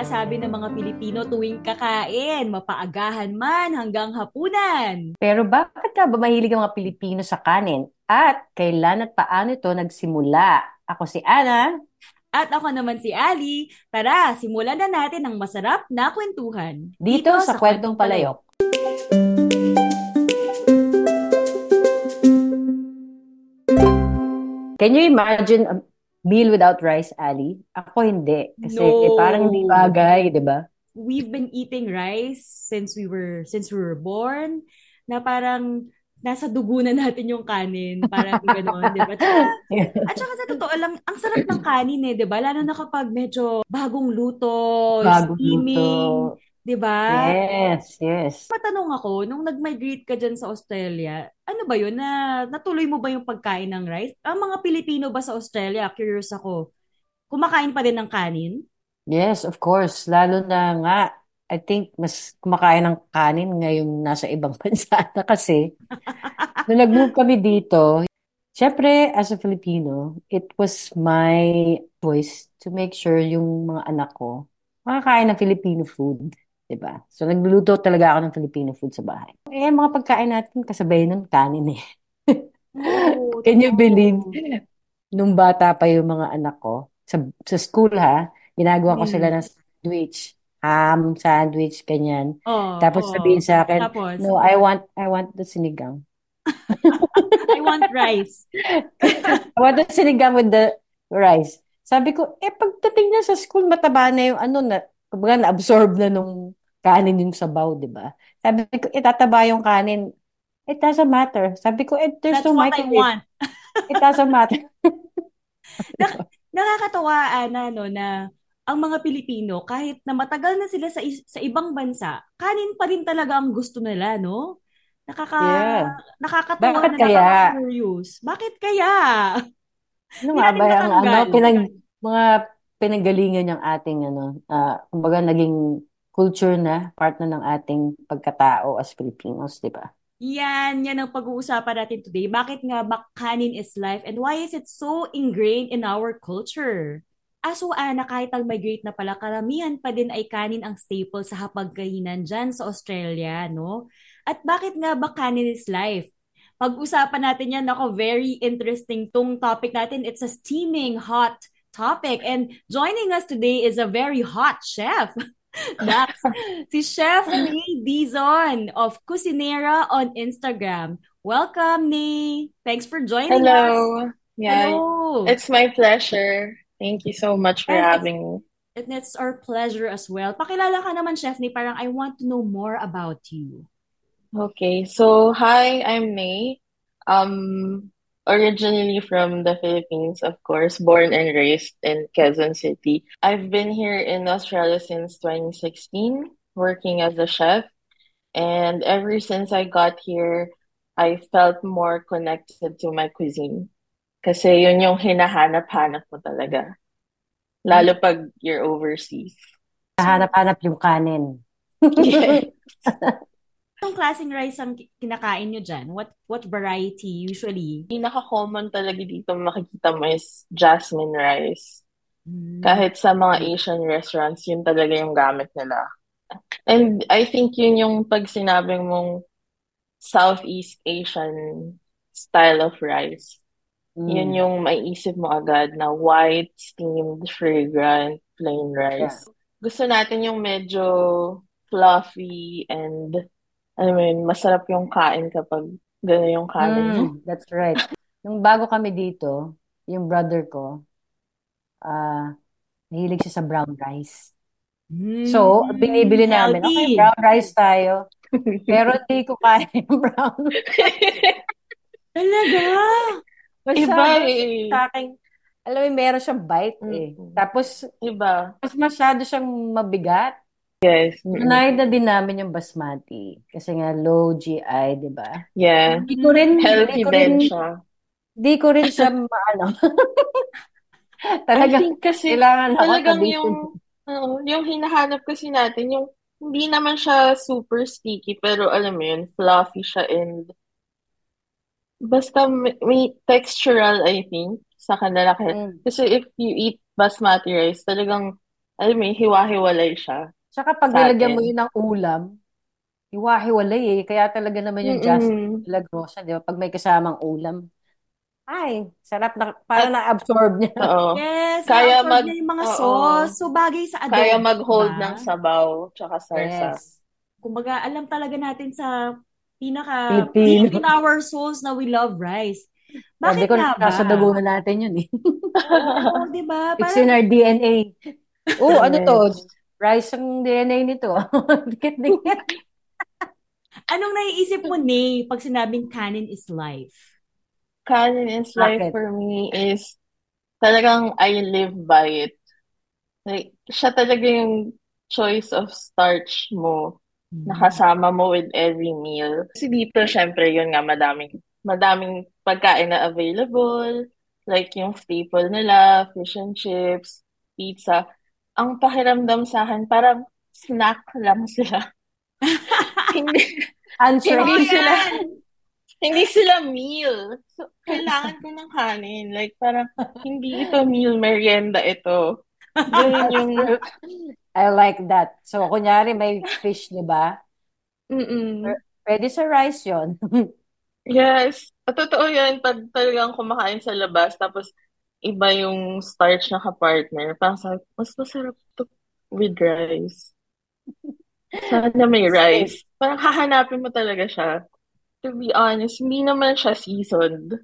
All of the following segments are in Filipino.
Sinasabi ng mga Pilipino tuwing kakain, mapaagahan man hanggang hapunan. Pero bakit ka ba mahilig ang mga Pilipino sa kanin? At kailan at paano ito nagsimula? Ako si Ana. At ako naman si Ali. Tara, simulan na natin ang masarap na kwentuhan. Dito, sa Kwentong Palayok. Can you imagine a meal without rice, Ali? Ako hindi. Kasi No. eh, parang hindi bagay, di ba? We've been eating rice since we were since we were born na parang nasa dugo na natin yung kanin. Parang gano'n, di ba? At saka sa totoo lang, ang sarap ng kanin eh, 'di ba? Lalo na kapag medyo bagong luto, Bagong steaming, luto. 'Di ba? Yes, yes. Matanong ako, nung nag-migrate ka dyan sa Australia, ano ba yun? Na, natuloy mo ba yung pagkain ng rice? Ang mga Pilipino ba sa Australia, curious ako, kumakain pa din ng kanin? Yes, of course. Lalo na nga, I think mas kumakain ng kanin ngayong nasa ibang bansa na kasi nung nag-move kami dito, syempre, as a Filipino, it was my choice to make sure yung mga anak ko makakain ng Filipino food. Diba? So, nagluluto talaga ako ng Filipino food sa bahay. Eh, mga pagkain natin, kasabay nun, kanin eh. Oo, Can you believe? Nung bata pa yung mga anak ko, sa, sa school ha, ginagawa ko Mm. sila ng sandwich. Ham, sandwich, ganyan. Oo, Tapos oo. sabihin sa akin, Tapos, no, I want, I want the sinigang. I want rice. I want the sinigang with the rice. Sabi ko, eh, pagdating niya sa school, mataba na yung ano, na, kumbaga na-absorb na nung kanin yung sabaw, di ba? Sabi ko, itataba yung kanin. It doesn't matter. Sabi ko, eh, there's That's no what I microwave. want. It doesn't matter. Nakakatawa, Ana, no, na ang mga Pilipino, kahit na matagal na sila sa, is- sa ibang bansa, kanin pa rin talaga ang gusto nila, no? Nakaka, Yeah. nakakatawa Bakit na kaya? nakaka-curious. Bakit kaya? Ano nga ba ang ano, pinag, mga pinanggalingan ng ating ano, ah, kumbaga naging culture na, part na ng ating pagkatao as Filipinos, di ba? Yan, yan ang pag-uusapan natin today. Bakit nga ba kanin is life and why is it so ingrained in our culture? Aso Ana, kahit nag-migrate na pala, karamihan pa din ay kanin ang staple sa hapagkainan dyan sa Australia, no? At bakit nga ba kanin is life? Pag-usapan natin yan, ako, very interesting tong topic natin. It's a steaming hot topic. And joining us today is a very hot chef. That's si Chef Nay Dizon of Cusinera on Instagram. Welcome, Nay. Thanks for joining us. Hello. Yeah, Hello. it's my pleasure. Thank you so much for And having me. And it's our pleasure as well. Pakilala ka naman, Chef Nay. Parang I want to know more about you. Okay, so hi, I'm May. Um, originally from the Philippines, of course, born and raised in Quezon City. I've been here in Australia since 2016, working as a chef. And ever since I got here, I felt more connected to my cuisine. Kasi yun yung hinahanap-hanap mo talaga. Lalo pag you're overseas. Hanap-hanap yung kanin. Yes. Anong klaseng rice ang ki- kinakain nyo dyan? What what variety usually? Pinaka-common talaga dito makikita mo is jasmine rice. Mm. Kahit sa mga Asian restaurants, yun talaga yung gamit nila. And I think yun yung pag sinabing mong Southeast Asian style of rice. Yun Mm. yung maiisip mo agad na white, steamed, fragrant, plain rice. Gusto natin yung medyo fluffy and alam mo yun, masarap yung kain kapag gano'n yung kanin. Mm, that's right. Nung bago kami dito, yung brother ko, ah, nahilig siya sa brown rice. So, Mm, binibili namin, okay, healthy. brown rice tayo. Pero hindi ko kaya yung brown. Talaga? Basta Iba eh. sa akin, alam mo, meron siyang bite eh. Tapos, Iba. mas masyado siyang mabigat. Yes. Mm-mm. Din namin yung basmati. Kasi nga, low GI, di ba? Yeah. Di ko rin, di Healthy ko din rin, siya. di ko rin siya maano. I Talaga, think kasi kailangan ako talagang tabihin. yung oo, yung hinahanap kasi natin yung hindi naman siya super sticky pero alam mo yun, fluffy siya and basta may, may textural I think sa kanila kasi, Mm. kasi if you eat basmati rice talagang alam mo yun, hiwa-hiwalay siya Tsaka pag nilagyan mo yun ng ulam, hiwa-hiwalay eh. Kaya talaga naman yung Mm-mm. Milagrosa, di ba? Pag may kasamang ulam. Ay, sarap na, parang At na-absorb niya. oo, Yes, kaya mag niya yung mga oo, sauce. So, bagay sa kaya adobo, mag-hold diba? ng sabaw tsaka sarsa. Yes. Kumbaga, alam talaga natin sa pinaka Filipino. deep in our souls na we love rice. Sabi Bakit ko, nga ba? nasa dugo na natin yun eh. Oo, di ba? It's Parang, in our DNA. Oh, ano to? Rice ang DNA nito. Dikit-dikit. anong naiisip mo, Nay, pag sinabing canon is life? Canon is life Bakit? for me is talagang I live by it. Like, siya talaga yung choice of starch mo na kasama mo with every meal. Kasi dito, syempre, yun nga, madaming, madaming pagkain na available. Like yung staple nila, fish and chips, pizza. Ang pakiramdam sa akin, parang snack lang sila. Hindi, Answer. hindi sila, hindi sila meal. So, kailangan ko ng kanin. Like, parang, hindi ito meal, merienda ito. Yung, I like that. So, kunyari may fish, di ba? mm Pwede sa rice yon. Yes. At totoo yan, pag talagang kumakain sa labas, tapos iba yung starch na kapartner, parang sabi, mas masarap to with rice. Sana may rice. Parang hahanapin mo talaga siya. To be honest, hindi naman siya seasoned.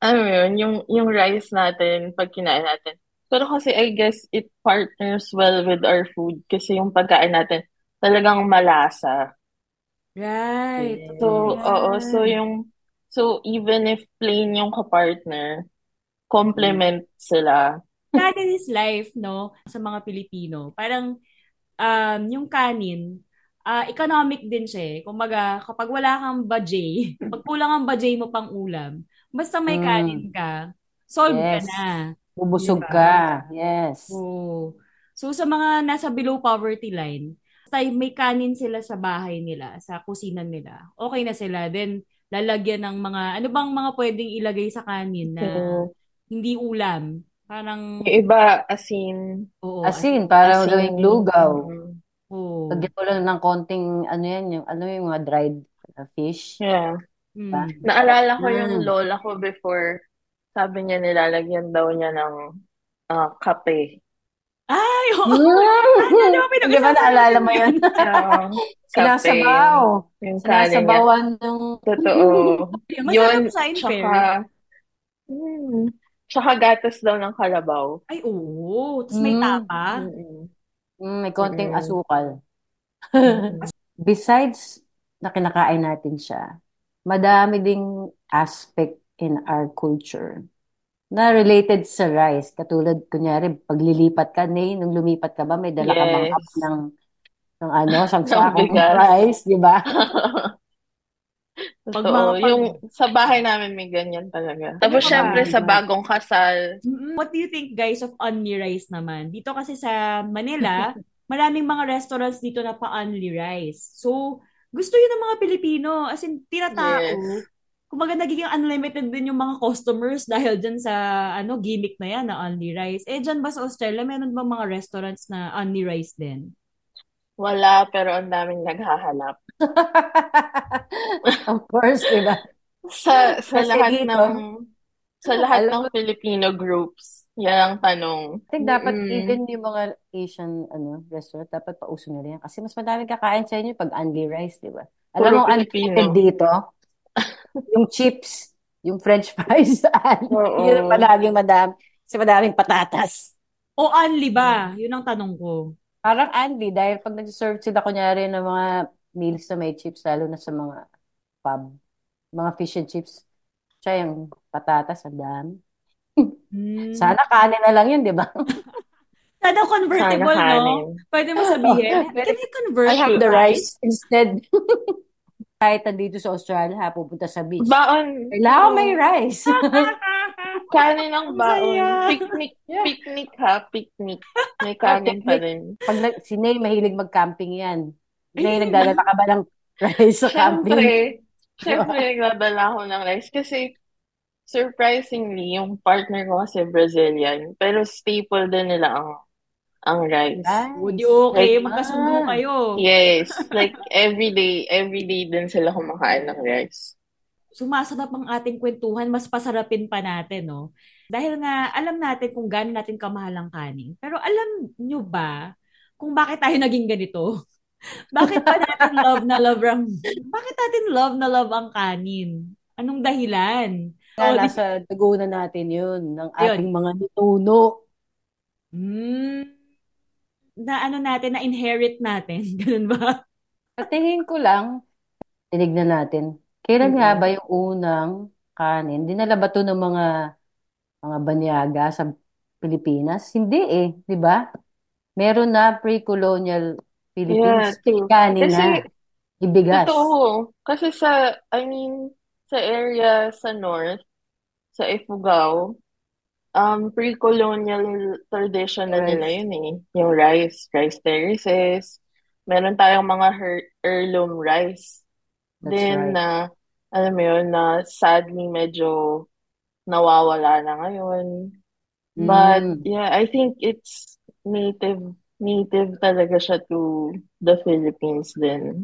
Ano yun, yung, yung rice natin, pag kinain natin. Pero kasi I guess it partners well with our food kasi yung pagkain natin talagang malasa. Right. So, Totoo oo, so yung, so even if plain yung kapartner, complement sila. Canon is life, no? Sa mga Pilipino. Parang, um, yung kanin, ah, economic din siya eh. Kumbaga, kapag wala kang budget, pag kulang ang budget mo pang ulam, basta may Mm. kanin ka, solve ka Yes. na. Bubusog Diba? ka. Yes. Oo. So, sa mga nasa below poverty line, basta may kanin sila sa bahay nila, sa kusina nila, okay na sila. Then, lalagyan ng mga, ano bang mga pwedeng ilagay sa kanin na So, hindi ulam? Parang, yung iba, asin, oo, Asin, para asin, gawing lugaw. Oo. Lagyan mo lang ng konting, ano yan, yung, ano yung mga dried uh, fish. yeah. Diba? Mm. Naalala ko yung Mm. lola ko before, sabi niya nilalagyan daw niya ng ah, kape. Ay, oo. Mm. Ano ba Di ba naalala mo yun? Yeah, Sinasabaw. yung. Sinasabawan ng... Totoo. Masarap Yun, in fair. tsaka, mm, tsaka gatas daw ng kalabaw. Ay, oo. Tapos may Mm. tapa. Mm-mm. Mm, may konting Mm-mm. asukal. Besides na kinakain natin siya, madami ding aspect in our culture na related sa rice. Katulad, kunyari, paglilipat ka, Nay, nung lumipat ka ba, may dala ka bang Yes. ng, ng ano, isang Ng sakong bigas. rice, di ba? Pag Totoo. mga pag... Yung sa bahay namin may ganyan talaga. Tapos Ano ba? syempre sa bagong kasal. What do you think, guys, of only rice naman? Dito kasi sa Manila, maraming mga restaurants dito na pa-only rice. So, gusto yun ng mga Pilipino. As in, tinatao. yes. Kumbaga, nagiging unlimited din yung mga customers dahil dyan sa ano gimmick na yan na only rice. Eh, dyan ba sa Australia, meron ba mga restaurants na only rice din? Wala, pero ang daming naghahanap. Of course, di ba? Sa sa Kasi lahat dito, ng sa lahat alam ng Filipino groups, yan ang tanong. I think dapat Mm-mm. even yung mga Asian ano restaurant, dapat pauso na rin yan. Kasi mas madaming kakain sa inyo pag only rice, di ba? Alam mo, ang dito, yung chips, yung french fries, yun ang palaging madami. Kasi madaming patatas. O only ba? Yun ang tanong ko. Parang Andy, dahil pag nag-serve sila kunyari ng mga meals na may chips, lalo na sa mga pub, mga fish and chips, siya yung patatas, ang dami. Mm. Sana kanin na lang yun, di ba? Sana convertible, Sana no? kanin. Pwede mo sabihin, can I convert I have the rice instead. Kahit nandito sa Australia, ha, pupunta sa beach. Baon. Kailangan may rice. Kanin ang baon. saya. Picnic, Yeah. picnic ha, picnic. May kanin pa rin. Pag nag- si Nay, mahilig mag-camping yan. Nay, nagdadala ka ba ng rice sa camping? Siyempre, siyempre nagdadala ako ng rice kasi surprisingly, yung partner ko kasi Brazilian, pero staple din nila ang ang rice. Would Nice. you okay? Like, Magkasundo ah. kayo. Yes, like every day, every day din sila kumakain ng rice. Sumasarap ang ating kwentuhan, mas pasarapin pa natin, no? Dahil nga, alam natin kung gaano natin kamahal ang kanin. Pero alam nyo ba kung bakit tayo naging ganito? bakit ba natin love na love ang... Bakit natin love na love ang kanin? Anong dahilan? Nga, Oh, nasa dugo na natin yun, ng ating mga nuno. Hmm, na ano natin, na inherit natin. Ganun ba? Sa tingin ko lang, tinignan natin. Kailan nga ba yung unang kanin? Dinala ba to ng mga mga banyaga sa Pilipinas? Hindi eh, di ba? Meron na pre-colonial Philippines. Yeah, true. Kanin Kasi, na. Ibigas. totoo. Kasi sa, I mean, sa area sa north, sa Ifugao, um, pre-colonial tradition na nila Rice. yun eh. Yung rice, rice terraces. Meron tayong mga her- heirloom rice. That's Then, right. na, alam mo yun, na sadly medyo nawawala na ngayon. But, Mm. yeah, I think it's native, native talaga siya to the Philippines din.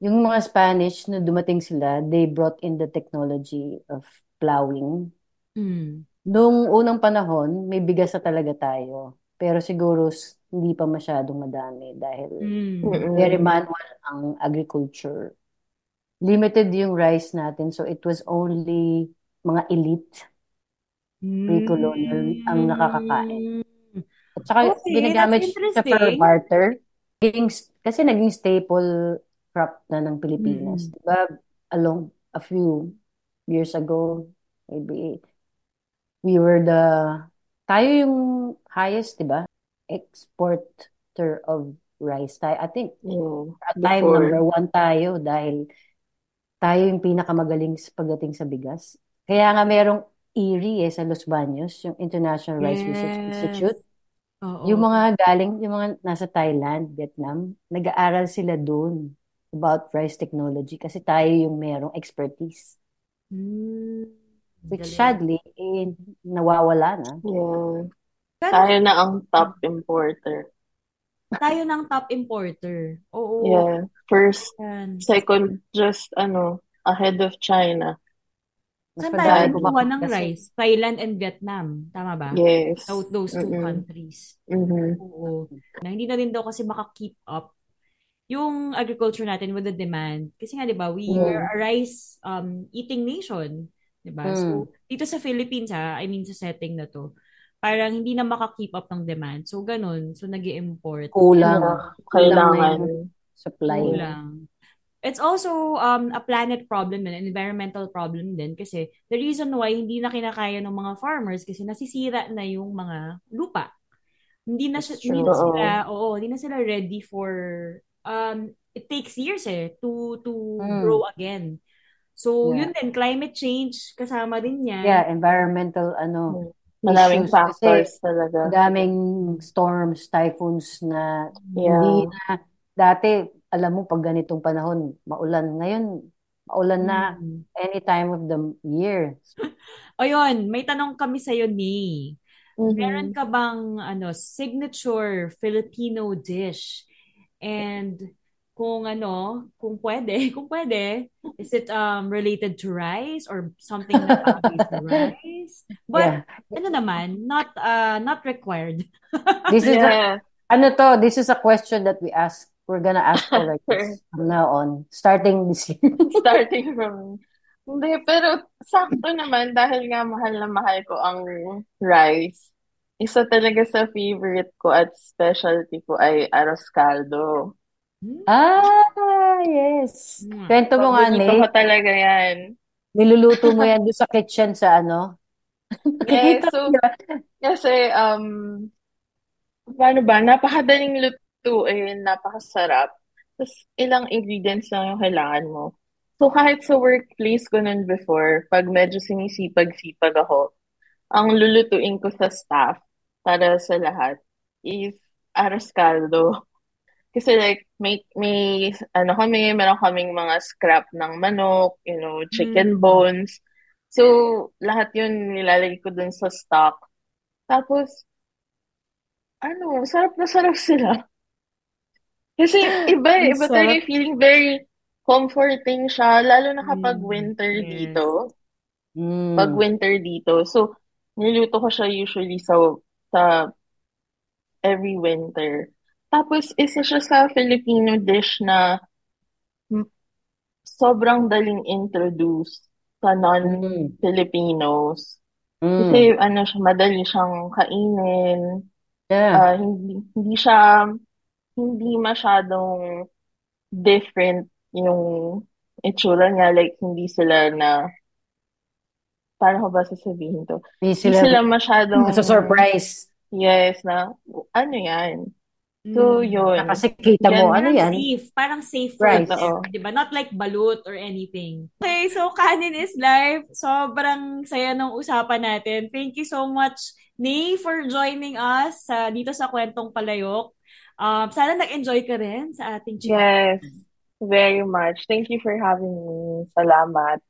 Yung mga Spanish na dumating sila, they brought in the technology of plowing. Hmm. Nung unang panahon, may bigas na talaga tayo. Pero siguro hindi pa masyadong madami dahil. Mm-mm. very manual ang agriculture. Limited yung rice natin, so it was only mga elite, pre-colonial ang nakakakain. At saka Okay, ginagamit siya for barter. Naging, kasi naging staple crop na ng Pilipinas. Mm. Diba? Along a few years ago, maybe we were the, tayo yung highest, diba? Exporter of rice. Tayo, I think, Yeah, at time number one tayo dahil tayo yung pinakamagaling sa pagdating sa bigas. Kaya nga merong IRI eh, sa Los Baños, yung International Rice Research Yes. Institute. Oo. Yung mga galing, yung mga nasa Thailand, Vietnam, nag-aaral sila doon about rice technology kasi tayo yung merong expertise. Hmm. Which Galing. sadly, eh, nawawala na. Yeah. Tayo na ang top importer. Tayo ng top importer. Oo. Yeah. First, Yan. second, just ano, ahead of China. Saan tayo kumuha ng kasi. rice? Thailand and Vietnam. Tama ba? Yes. So, those two Mm-mm. countries. Mhm. Oo. Na hindi na rin daw kasi maka-keep up yung agriculture natin with the demand. Kasi nga, di ba, we Yeah. are a rice um, eating nation. Di ba? Mm. So, dito sa Philippines, ha, I mean, sa setting na to, parang hindi na maka-keep up ng demand. So, ganun. So, nag import Kulang. Kailangan. supply. Kulang. It's also um, a planet problem and an environmental problem din kasi the reason why hindi na kinakaya ng mga farmers kasi nasisira na yung mga lupa. Hindi na siya- hindi na sila oo, hindi na sila ready for um it takes years eh to to Mm. grow again. So Yeah. yun din climate change kasama din yan. Yeah, environmental ano Maraming issues kasi factors talaga. daming storms, typhoons na hindi Yeah. na dati alam mo pag ganitong panahon maulan ngayon maulan na Mm. any time of the year. O yun, may tanong kami sa ni. Meron Mhm. ka bang ano signature Filipino dish? And kung ano, kung pwede, kung pwede, is it um related to rice or something na based on rice? But Yeah. ano naman, not uh not required. This is a, Yeah. ano to, this is a question that we ask. We're gonna ask all our kids from now on, starting this year. Starting from... Hindi, pero sakto naman dahil nga mahal na mahal ko ang rice. Isa talaga sa favorite ko at specialty ko ay arroz caldo. Ah, yes. Mm. Kwento mo nga, Paborito Nate. ko talaga yan. Niluluto mo yan doon sa kitchen sa ano? Yeah, so kasi um paano ba, napakadaling lutuin, napakasarap. Tapos ilang ingredients lang yung kailangan mo. So kahit sa workplace ko nun before, pag medyo sinisipag-sipag ako, ang lulutuin ko sa staff para sa lahat is aras caldo. Kasi like, may, may, ano kami, meron kaming mga scrap ng manok, you know, chicken Mm. bones. So, lahat yun nilalagay ko dun sa stock. Tapos, ano, sarap na sarap sila. Kasi iba eh, iba talaga feeling very comforting siya, lalo na kapag Mm, winter dito. Mm. Pag winter dito. So, niluto ko siya usually sa, sa every winter. Tapos, isa siya sa Filipino dish na mm, sobrang daling introduce sa Mm. non-Filipinos. Mm. Kasi, ano siya, madali siyang kainin. Yeah. Ah, hindi, hindi siya, hindi masyadong different yung itsura niya. Like, hindi sila na, paano ko ba sasabihin to? Hindi Hindi sila sila masyadong, sa surprise. yes, na, ano yan? So, Mm. yun. Kasi kita mo, Yan, ano Parang yan? safe. Parang safe Right. food. Oo. Diba? Not like balut or anything. Okay, so Kanin is Life. Sobrang saya ng usapan natin. Thank you so much, Nay, for joining us sa dito sa Kwentong Palayok. Um, sana nag-enjoy ka rin sa ating chat. Yes, very much. Thank you for having me. Salamat.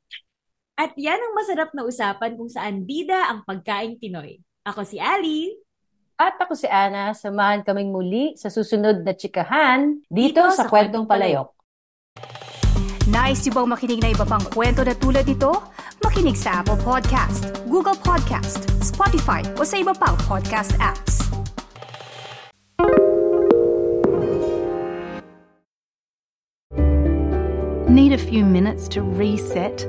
At yan ang masarap na usapan kung saan bida ang pagkaing Pinoy. Ako si Ali. At ako si Ana, samahan kaming muli sa susunod na chikahan dito, Dito sa sa Kwentong Palayok. Nice yung bang makinig na iba pang kwento na tulad ito? Makinig sa Apple Podcast, Google Podcast, Spotify o sa iba pang podcast apps. Need a few minutes to reset?